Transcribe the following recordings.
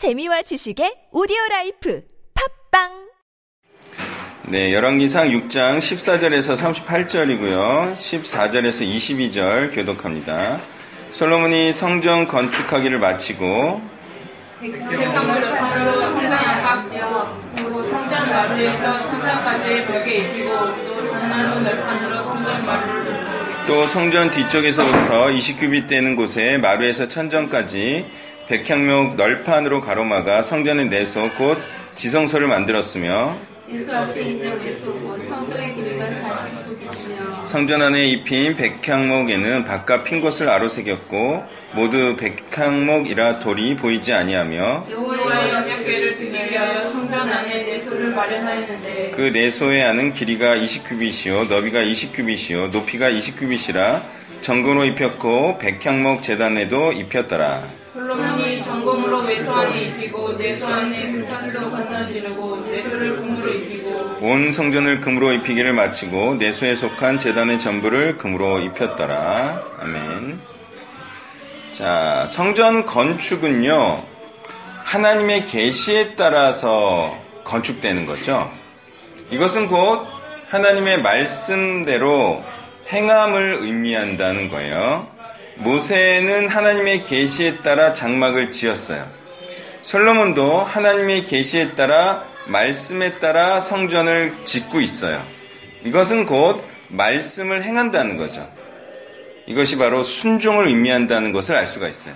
재미와 지식의 오디오 life 팟빵 네, 열왕기상 6장 14절에서 38절이고요. 14절에서 22절 교독합니다. 솔로몬이 성전 건축하기를 마치고 또 성전 뒤쪽에서부터 20규빗 되는 곳에 마루에서 천정까지 백향목 널판으로 가로막아 성전의 내소 곧 지성소를 만들었으며 예수 앞에 있는 외소고 성소의 길이가 49규이며 성전 안에 입힌 백향목에는 바깥 핀 곳을 아로새겼고 모두 백향목이라 돌이 보이지 아니하며 그 내소의 안은 길이가 20규빗이요 너비가 20규빗이요 높이가 20규빗이라 정금으로 입혔고 백향목 재단에도 입혔더라. 솔로몬이 정금으로 외소 안에 입히고 내소 안에 스타스로 건너지르고 내소를 금으로 입히고 온 성전을 금으로 입히기를 마치고 내소에 속한 재단의 전부를 금으로 입혔더라. 아멘. 자, 성전 건축은요. 하나님의 계시에 따라서 건축되는 거죠. 이것은 곧 하나님의 말씀대로 행함을 의미한다는 거예요. 모세는 하나님의 계시에 따라 장막을 지었어요. 솔로몬도 하나님의 계시에 따라 말씀에 따라 성전을 짓고 있어요. 이것은 곧 말씀을 행한다는 거죠. 이것이 바로 순종을 의미한다는 것을 알 수가 있어요.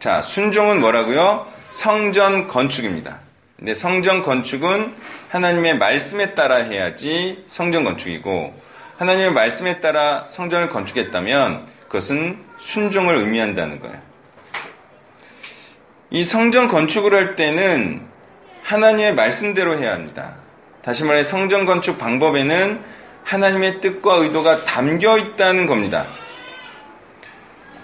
자, 순종은 뭐라고요? 성전 건축입니다. 근데 성전 건축은 하나님의 말씀에 따라 해야지 성전 건축이고 하나님의 말씀에 따라 성전을 건축했다면 그것은 순종을 의미한다는 거예요. 이 성전 건축을 할 때는 하나님의 말씀대로 해야 합니다. 다시 말해 성전 건축 방법에는 하나님의 뜻과 의도가 담겨 있다는 겁니다.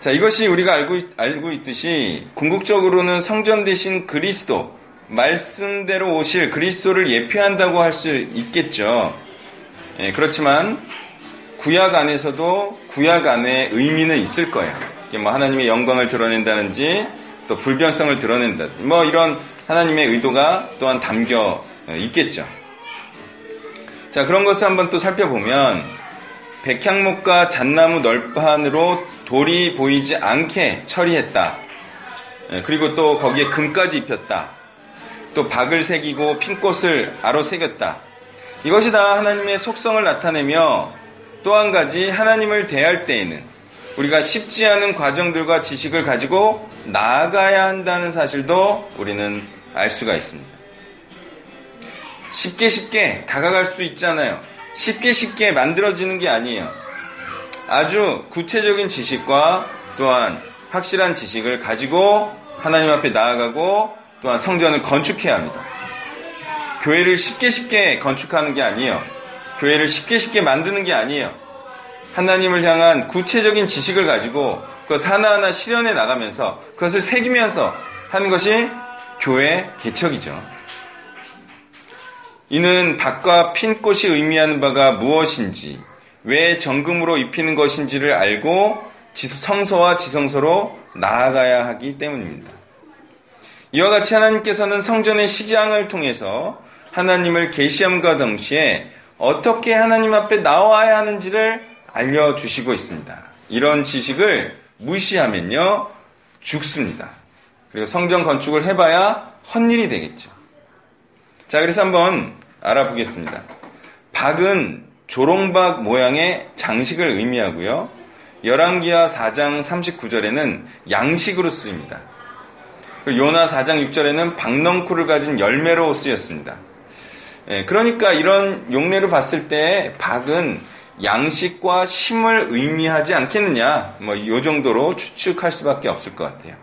자, 이것이 우리가 알고, 있- 알고 있듯이 궁극적으로는 성전 대신 그리스도, 말씀대로 오실 그리스도를 예표한다고 할 수 있겠죠. 예, 그렇지만 구약 안에서도 구약 안에 의미는 있을 거예요. 뭐 하나님의 영광을 드러낸다든지 또 불변성을 드러낸다든지 뭐 이런 하나님의 의도가 또한 담겨 있겠죠. 자, 그런 것을 한번 또 살펴보면 백향목과 잣나무 널판으로 돌이 보이지 않게 처리했다. 예, 그리고 또 거기에 금까지 입혔다. 또 박을 새기고 핀꽃을 아로 새겼다. 이것이 다 하나님의 속성을 나타내며 또 한 가지 하나님을 대할 때에는 우리가 쉽지 않은 과정들과 지식을 가지고 나아가야 한다는 사실도 우리는 알 수가 있습니다. 쉽게 쉽게 다가갈 수 있잖아요. 쉽게 쉽게 만들어지는 게 아니에요. 아주 구체적인 지식과 또한 확실한 지식을 가지고 하나님 앞에 나아가고 또한 성전을 건축해야 합니다. 교회를 쉽게 쉽게 건축하는 게 아니에요. 교회를 쉽게 쉽게 만드는 게 아니에요. 하나님을 향한 구체적인 지식을 가지고 그것 하나하나 실현해 나가면서 그것을 새기면서 하는 것이 교회 개척이죠. 이는 박과 핀 꽃이 의미하는 바가 무엇인지, 왜 정금으로 입히는 것인지를 알고 성소와 지성소로 나아가야 하기 때문입니다. 이와 같이 하나님께서는 성전의 시장을 통해서 하나님을 계시함과 동시에 어떻게 하나님 앞에 나와야 하는지를 알려주시고 있습니다. 이런 지식을 무시하면요, 죽습니다. 그리고 성전 건축을 해봐야 헛일이 되겠죠. 자, 그래서 한번 알아보겠습니다. 박은 조롱박 모양의 장식을 의미하고요. 열왕기하 4장 39절에는 양식으로 쓰입니다. 요나 4장 6절에는 박넝쿨을 가진 열매로 쓰였습니다. 예, 그러니까 이런 용례를 봤을 때 박은 양식과 심을 의미하지 않겠느냐, 뭐, 이 정도로 추측할 수밖에 없을 것 같아요.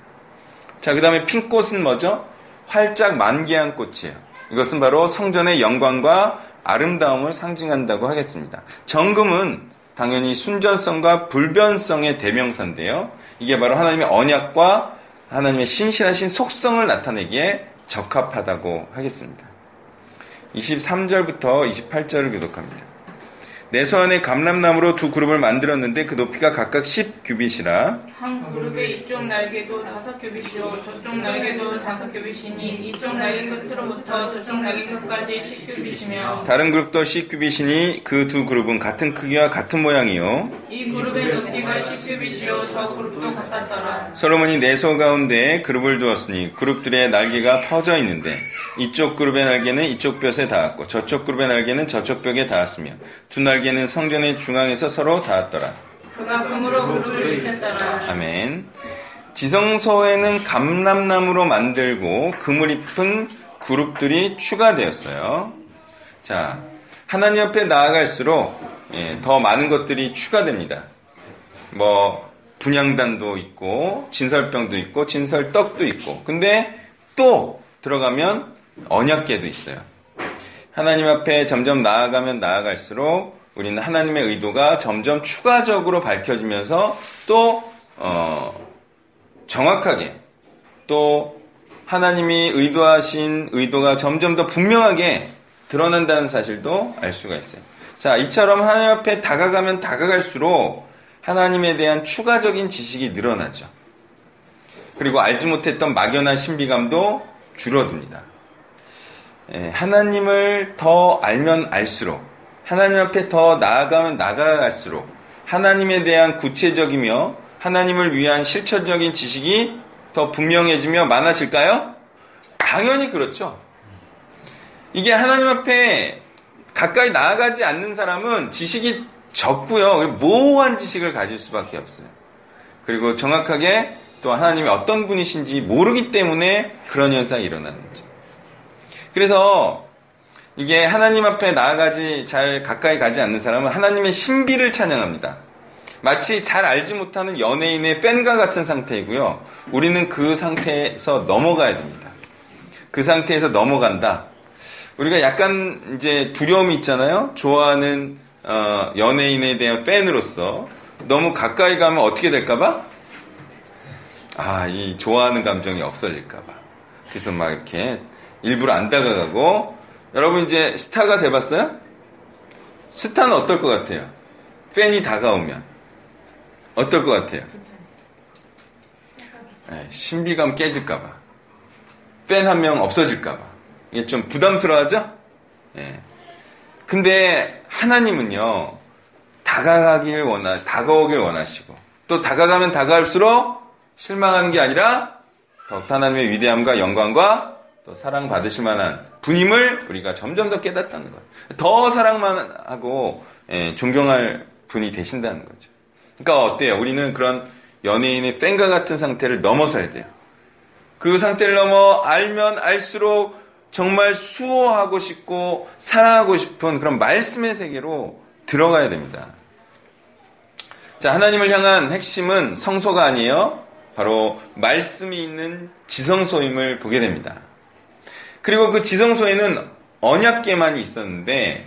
자, 그 다음에 핀꽃은 뭐죠? 활짝 만개한 꽃이에요. 이것은 바로 성전의 영광과 아름다움을 상징한다고 하겠습니다. 정금은 당연히 순전성과 불변성의 대명사인데요. 이게 바로 하나님의 언약과 하나님의 신실하신 속성을 나타내기에 적합하다고 하겠습니다. 23절부터 28절을 교독합니다. 내소 안에 감람나무로 두 그룹을 만들었는데 그 높이가 각각 10규빗이라 한 그룹의 이쪽 날개도 다섯 겹이시오 저쪽 날개도 다섯 겹이시니 이쪽 날개 끝으로부터 저쪽 날개 끝까지 십 겹이시며 다른 그룹도 C큐빗이니 그 두 그룹은 같은 크기와 같은 모양이요. 이 그룹의 높이가 십 겹이시오 저 그룹도 같았더라 솔로몬이 내소 가운데 그룹을 두었으니 그룹들의 날개가 퍼져 있는데 이쪽 그룹의 날개는 이쪽 뼈에 닿았고 저쪽 그룹의 날개는 저쪽 뼈에 닿았으며 두 날개는 성전의 중앙에서 서로 닿았더라. 그가 금으로 그룹을 익혔더라 아멘. 지성소에는 감람나무로 만들고 금을 입은 그룹들이 추가되었어요. 자, 하나님 앞에 나아갈수록 예, 더 많은 것들이 추가됩니다. 뭐 분양단도 있고 진설병도 있고 진설떡도 있고 근데 또 들어가면 언약계도 있어요. 하나님 앞에 점점 나아가면 나아갈수록 우리는 하나님의 의도가 점점 추가적으로 밝혀지면서 또 어, 정확하게 또 하나님이 의도하신 의도가 점점 더 분명하게 드러난다는 사실도 알 수가 있어요. 자, 이처럼 하나님 앞에 다가가면 다가갈수록 하나님에 대한 추가적인 지식이 늘어나죠. 그리고 알지 못했던 막연한 신비감도 줄어듭니다. 예, 하나님을 더 알면 알수록, 하나님 앞에 더 나아가면 나아갈수록, 하나님에 대한 구체적이며 하나님을 위한 실천적인 지식이 더 분명해지며 많아질까요? 당연히 그렇죠. 이게 하나님 앞에 가까이 나아가지 않는 사람은 지식이 적고요. 모호한 지식을 가질 수밖에 없어요. 그리고 정확하게 또 하나님이 어떤 분이신지 모르기 때문에 그런 현상이 일어나는 거죠. 그래서 이게 하나님 앞에 나아가지 잘 가까이 가지 않는 사람은 하나님의 신비를 찬양합니다. 마치 잘 알지 못하는 연예인의 팬과 같은 상태이고요. 우리는 그 상태에서 넘어가야 됩니다. 그 상태에서 넘어간다. 우리가 약간 이제 두려움이 있잖아요. 좋아하는 어, 연예인에 대한 팬으로서 너무 가까이 가면 어떻게 될까봐? 아, 이 좋아하는 감정이 없어질까봐. 그래서 막 이렇게 일부러 안 다가가고 여러분 이제 스타가 돼봤어요? 스타는 어떨 것 같아요? 팬이 다가오면 어떨 것 같아요? 네, 신비감 깨질까봐 팬 한 명 없어질까봐 이게 좀 부담스러워하죠? 네. 근데 하나님은요 다가가길 원하 다가오길 원하시고 또 다가가면 다가갈수록 실망하는 게 아니라 더 하나님의 위대함과 영광과 또 사랑 받으실 만한 분임을 우리가 점점 더 깨닫다는 거예요. 더 사랑만 하고 예, 존경할 분이 되신다는 거죠. 그러니까 어때요? 우리는 그런 연예인의 팬과 같은 상태를 넘어서야 돼요. 그 상태를 넘어 알면 알수록 정말 수호하고 싶고 사랑하고 싶은 그런 말씀의 세계로 들어가야 됩니다. 자, 하나님을 향한 핵심은 성소가 아니에요. 바로 말씀이 있는 지성소임을 보게 됩니다. 그리고 그 지성소에는 언약계만이 있었는데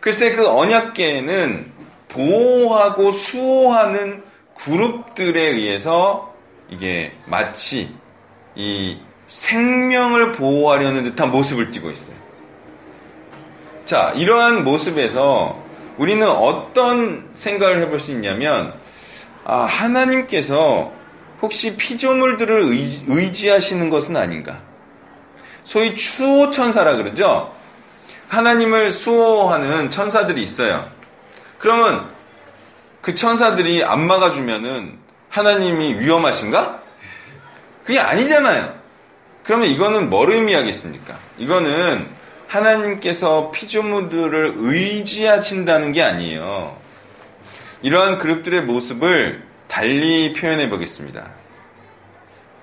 글쎄 그 언약계에는 보호하고 수호하는 그룹들에 의해서 이게 마치 이 생명을 보호하려는 듯한 모습을 띠고 있어요. 자, 이러한 모습에서 우리는 어떤 생각을 해볼 수 있냐면, 아, 하나님께서 혹시 피조물들을 의지, 의지하시는 것은 아닌가? 소위 추호 천사라 그러죠? 하나님을 수호하는 천사들이 있어요. 그러면 그 천사들이 안 막아주면은 하나님이 위험하신가? 그게 아니잖아요. 그러면 이거는 뭘 의미하겠습니까? 이거는 하나님께서 피조물들을 의지하신다는 게 아니에요. 이러한 그룹들의 모습을 달리 표현해 보겠습니다.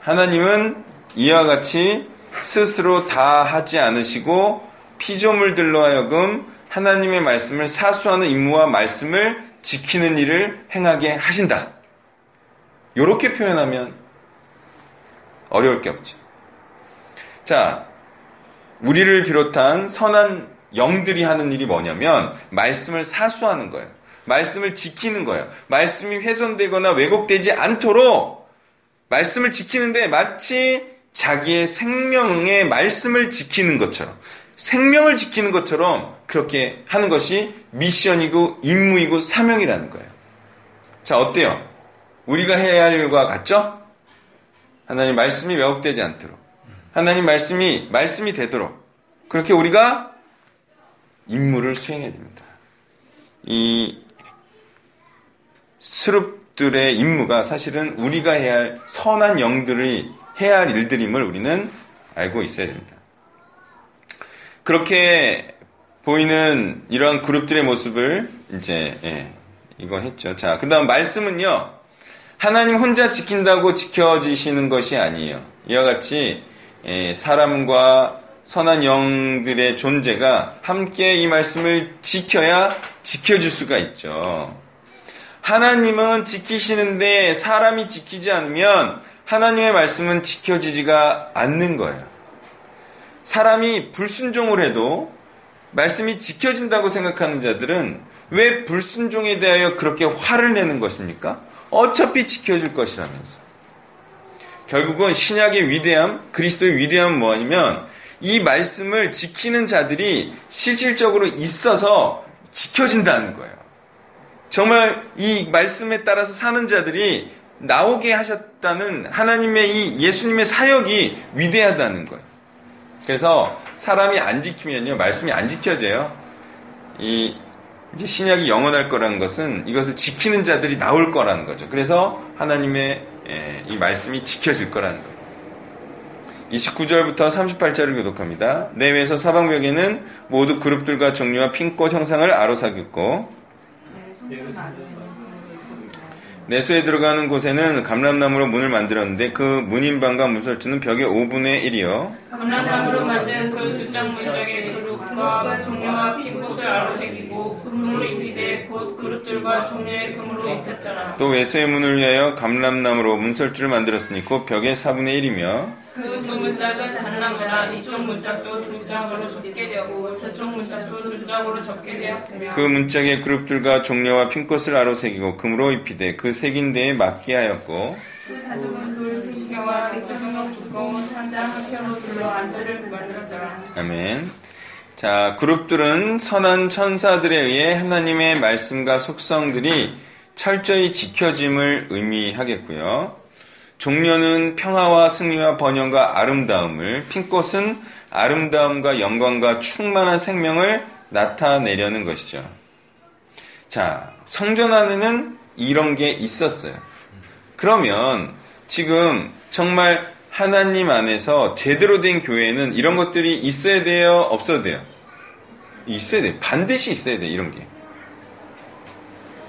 하나님은 이와 같이 스스로 다 하지 않으시고 피조물들로 하여금 하나님의 말씀을 사수하는 임무와 말씀을 지키는 일을 행하게 하신다. 이렇게 표현하면 어려울 게 없죠. 자, 우리를 비롯한 선한 영들이 하는 일이 뭐냐면 말씀을 사수하는 거예요. 말씀을 지키는 거예요. 말씀이 훼손되거나 왜곡되지 않도록 말씀을 지키는데 마치 자기의 생명의 말씀을 지키는 것처럼 생명을 지키는 것처럼 그렇게 하는 것이 미션이고 임무이고 사명이라는 거예요. 자, 어때요? 우리가 해야 할 일과 같죠? 하나님 말씀이 왜곡되지 않도록. 하나님 말씀이, 말씀이 되도록. 그렇게 우리가 임무를 수행해야 됩니다. 이 스룹들의 임무가 사실은 우리가 해야 할 선한 영들이 해야 할 일들임을 우리는 알고 있어야 됩니다. 그렇게 보이는 이러한 그룹들의 모습을 이제 예, 이거 했죠. 자, 그다음 말씀은요. 하나님 혼자 지킨다고 지켜지시는 것이 아니에요. 이와 같이 예, 사람과 선한 영들의 존재가 함께 이 말씀을 지켜야 지켜줄 수가 있죠. 하나님은 지키시는데 사람이 지키지 않으면 하나님의 말씀은 지켜지지가 않는 거예요. 사람이 불순종을 해도 말씀이 지켜진다고 생각하는 자들은 왜 불순종에 대하여 그렇게 화를 내는 것입니까? 어차피 지켜질 것이라면서. 결국은 신약의 위대함, 그리스도의 위대함은 뭐냐면 이 말씀을 지키는 자들이 실질적으로 있어서 지켜진다는 거예요. 정말 이 말씀에 따라서 사는 자들이 나오게 하셨다는 하나님의 이 예수님의 사역이 위대하다는 거예요. 그래서 사람이 안 지키면요, 말씀이 안 지켜져요. 이 이제 신약이 영원할 거라는 것은 이것을 지키는 자들이 나올 거라는 거죠. 그래서 하나님의 예, 이 말씀이 지켜질 거라는 거예요. 29절부터 38절을 교독합니다. 내외에서 사방벽에는 모두 그룹들과 종류와 핀꽃 형상을 아로사겼고 내수에 들어가는 곳에는 감람나무로 문을 만들었는데 그 문인방과 문설주는 벽의 5분의 1이요. 감람나무로 만든 그 두 장 문짝에 그룹과 종류와 핀꽃을 아로새기고 금으로 입히되 곧 그룹들과 종류의 금으로 입혔더라. 또 외수의 문을 위하여 감람나무로 문설주를 만들었으니 곧 벽의 4분의 1이며 그두 문짝은 잣나무라 이쪽 문짝도 두 짝으로 접게 되었고 저쪽 문짝도 두 짝으로 접게 되었으며 그 문짝의 그룹들과 종려와 핀꽃을 아로새기고 금으로 입히되 그 색인 데에 맞게 하였고 그 사슴은 돌 세개와 백조명 두꺼운 상자 한 켠으로 둘러 안들을 만들었더라. 아멘. 자, 그룹들은 선한 천사들에 의해 하나님의 말씀과 속성들이 철저히 지켜짐을 의미하겠고요. 종려는 평화와 승리와 번영과 아름다움을, 핀꽃은 아름다움과 영광과 충만한 생명을 나타내려는 것이죠. 자, 성전 안에는 이런 게 있었어요. 그러면 지금 정말 하나님 안에서 제대로 된 교회는 이런 것들이 있어야 돼요? 없어도 돼요? 있어야 돼요. 반드시 있어야 돼요. 이런 게.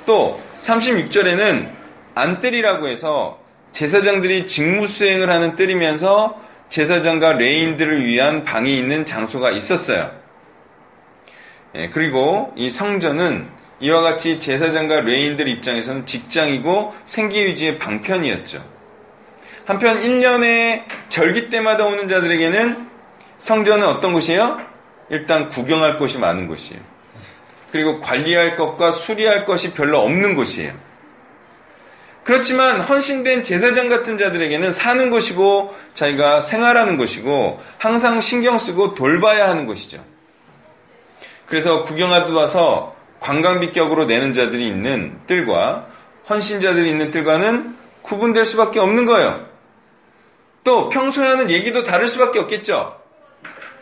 또 36절에는 안뜰이라고 해서 제사장들이 직무 수행을 하는 뜰이면서 제사장과 레인들을 위한 방이 있는 장소가 있었어요. 예, 그리고 이 성전은 이와 같이 제사장과 레인들 입장에서는 직장이고 생계유지의 방편이었죠. 한편 1년에 절기 때마다 오는 자들에게는 성전은 어떤 곳이에요? 일단 구경할 곳이 많은 곳이에요. 그리고 관리할 것과 수리할 것이 별로 없는 곳이에요. 그렇지만 헌신된 제사장 같은 자들에게는 사는 곳이고 자기가 생활하는 곳이고 항상 신경 쓰고 돌봐야 하는 곳이죠. 그래서 구경하다 와서 관광비 격으로 내는 자들이 있는 뜰과 헌신자들이 있는 뜰과는 구분될 수밖에 없는 거예요. 또 평소에 하는 얘기도 다를 수밖에 없겠죠.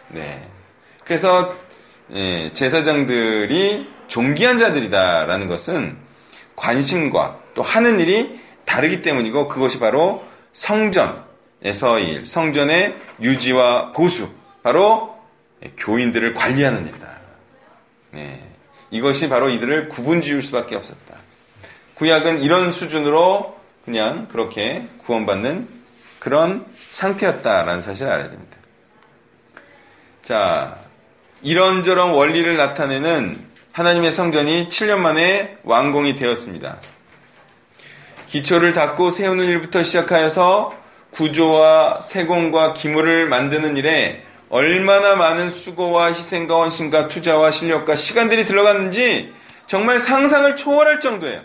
네. 그래서 예, 제사장들이 존귀한 자들이다라는 것은 관심과 또 하는 일이 다르기 때문이고 그것이 바로 성전에서의 일, 성전의 유지와 보수, 바로 교인들을 관리하는 일이다. 네. 이것이 바로 이들을 구분 지을 수밖에 없었다. 구약은 이런 수준으로 그냥 그렇게 구원받는 그런 상태였다라는 사실을 알아야 됩니다. 자, 이런저런 원리를 나타내는 하나님의 성전이 7년 만에 완공이 되었습니다. 기초를 닦고 세우는 일부터 시작하여서 구조와 세공과 기물을 만드는 일에 얼마나 많은 수고와 희생과 헌신과 투자와 실력과 시간들이 들어갔는지 정말 상상을 초월할 정도예요.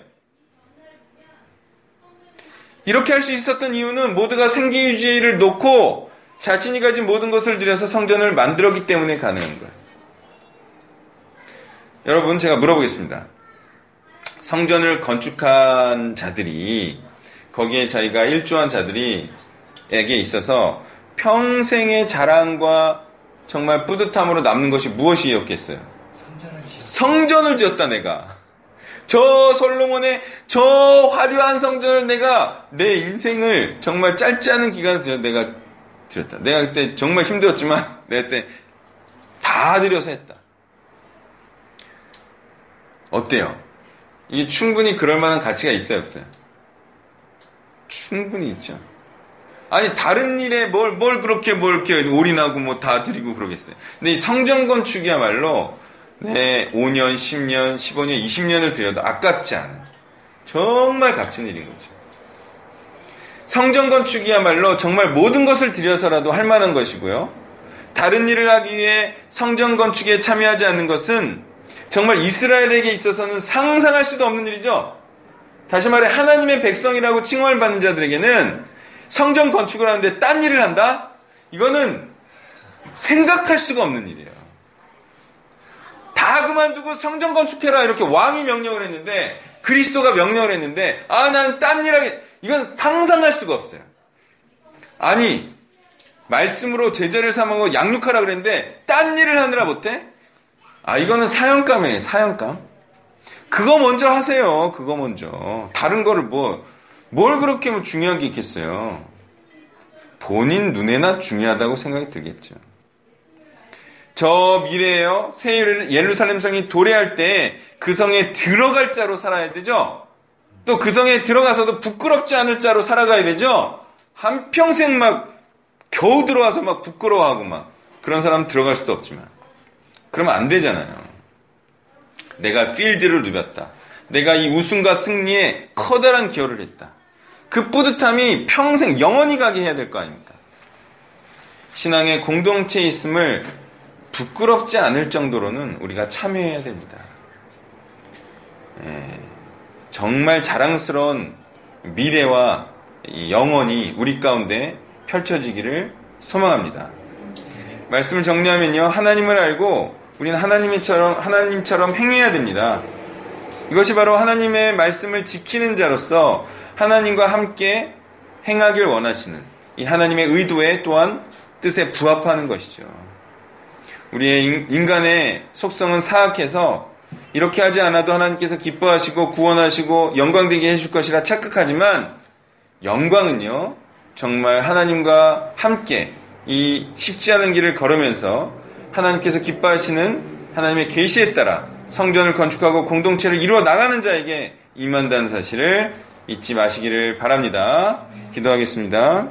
이렇게 할 수 있었던 이유는 모두가 생계유지를 놓고 자신이 가진 모든 것을 들여서 성전을 만들었기 때문에 가능한 거예요. 여러분, 제가 물어보겠습니다. 성전을 건축한 자들이 거기에 자기가 일조한 자들이 에게 있어서 평생의 자랑과 정말 뿌듯함으로 남는 것이 무엇이었겠어요? 성전을 지었다 내가. 저 솔로몬의 저 화려한 성전을 내가 내 인생을 정말 짧지 않은 기간을 내가 드렸다. 내가 그때 정말 힘들었지만 내가 그때 다 들여서 했다. 어때요? 이게 충분히 그럴 만한 가치가 있어요, 없어요? 충분히 있죠. 아니 다른 일에 뭘 뭘 그렇게 뭘 이렇게 올인하고 뭐 다 드리고 그러겠어요. 근데 이 성전 건축이야말로 네, 5년, 10년, 15년, 20년을 들여도 아깝지 않은 정말 값진 일인 거죠. 성전 건축이야말로 정말 모든 것을 들여서라도 할 만한 것이고요. 다른 일을 하기 위해 성전 건축에 참여하지 않는 것은 정말 이스라엘에게 있어서는 상상할 수도 없는 일이죠. 다시 말해 하나님의 백성이라고 칭호를 받는 자들에게는 성전 건축을 하는데 딴 일을 한다? 이거는 생각할 수가 없는 일이에요. 다 그만두고 성전 건축해라 이렇게 왕이 명령을 했는데 그리스도가 명령을 했는데 아 난 딴 일 하게 이건 상상할 수가 없어요. 아니 말씀으로 제자를 삼아고 양육하라 그랬는데 딴 일을 하느라 못해? 아 이거는 사형감이에요 사형감. 그거 먼저 하세요. 그거 먼저. 다른 거를 뭐 뭘 그렇게 뭐 중요한 게 있겠어요. 본인 눈에나 중요하다고 생각이 들겠죠. 저 미래에요. 새 예루살렘 성이 도래할 때 그 성에 들어갈 자로 살아야 되죠. 또 그 성에 들어가서도 부끄럽지 않을 자로 살아가야 되죠. 한평생 막 겨우 들어와서 막 부끄러워하고 막 그런 사람 들어갈 수도 없지만 그러면 안 되잖아요. 내가 필드를 누볐다. 내가 이 우승과 승리에 커다란 기여를 했다. 그 뿌듯함이 평생 영원히 가게 해야 될 거 아닙니까? 신앙의 공동체에 있음을 부끄럽지 않을 정도로는 우리가 참여해야 됩니다. 예, 정말 자랑스러운 미래와 영원히 우리 가운데 펼쳐지기를 소망합니다. 말씀을 정리하면요. 하나님을 알고 우리는 하나님처럼, 하나님처럼 행해야 됩니다. 이것이 바로 하나님의 말씀을 지키는 자로서 하나님과 함께 행하길 원하시는 이 하나님의 의도에 또한 뜻에 부합하는 것이죠. 우리의 인간의 속성은 사악해서 이렇게 하지 않아도 하나님께서 기뻐하시고 구원하시고 영광되게 해줄 것이라 착각하지만 영광은요, 정말 하나님과 함께 이 쉽지 않은 길을 걸으면서 하나님께서 기뻐하시는 하나님의 계시에 따라 성전을 건축하고 공동체를 이루어 나가는 자에게 임한다는 사실을 잊지 마시기를 바랍니다. 기도하겠습니다.